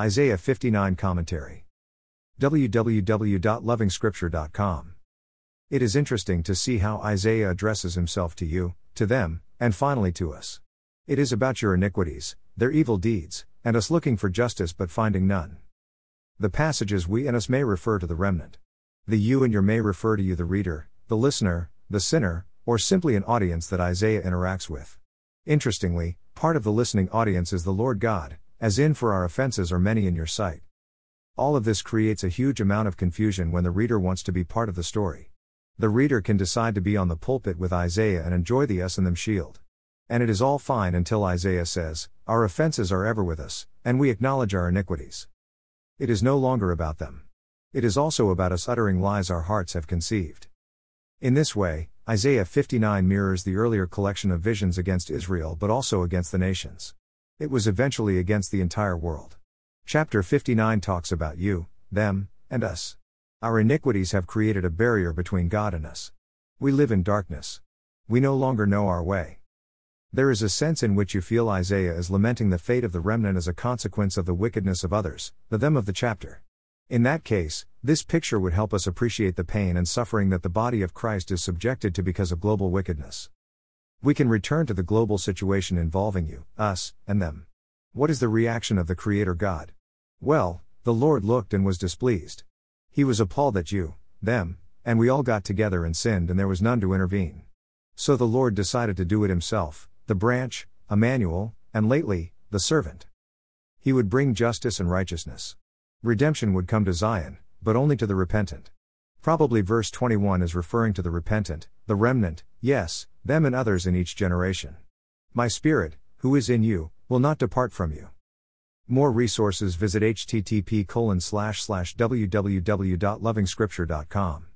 Isaiah 59 Commentary. www.lovingscripture.com. It is interesting to see how Isaiah addresses himself to you, to them, and finally to us. It is about your iniquities, their evil deeds, and us looking for justice but finding none. The passages we and us may refer to the remnant. The you and your may refer to you, the reader, the listener, the sinner, or simply an audience that Isaiah interacts with. Interestingly, part of the listening audience is the Lord God, as in for our offenses are many in your sight. All of this creates a huge amount of confusion when the reader wants to be part of the story. The reader can decide to be on the pulpit with Isaiah and enjoy the us and them shield. And it is all fine until Isaiah says, Our offenses are ever with us, and we acknowledge our iniquities. It is no longer about them. It is also about us uttering lies our hearts have conceived. In this way, Isaiah 59 mirrors the earlier collection of visions against Israel but also against the nations. It was eventually against the entire world. Chapter 59 talks about you, them, and us. Our iniquities have created a barrier between God and us. We live in darkness. We no longer know our way. There is a sense in which you feel Isaiah is lamenting the fate of the remnant as a consequence of the wickedness of others, the them of the chapter. In that case, this picture would help us appreciate the pain and suffering that the body of Christ is subjected to because of global wickedness. We can return to the global situation involving you, us, and them. What is the reaction of the Creator God? Well, the Lord looked and was displeased. He was appalled at you, them, and we all got together and sinned, and there was none to intervene. So the Lord decided to do it himself, the branch, Emmanuel, and lately, the servant. He would bring justice and righteousness. Redemption would come to Zion, but only to the repentant. Probably verse 21 is referring to the repentant, the remnant, yes, them and others in each generation. My Spirit, who is in you, will not depart from you. More resources visit http www.lovingscripture.com.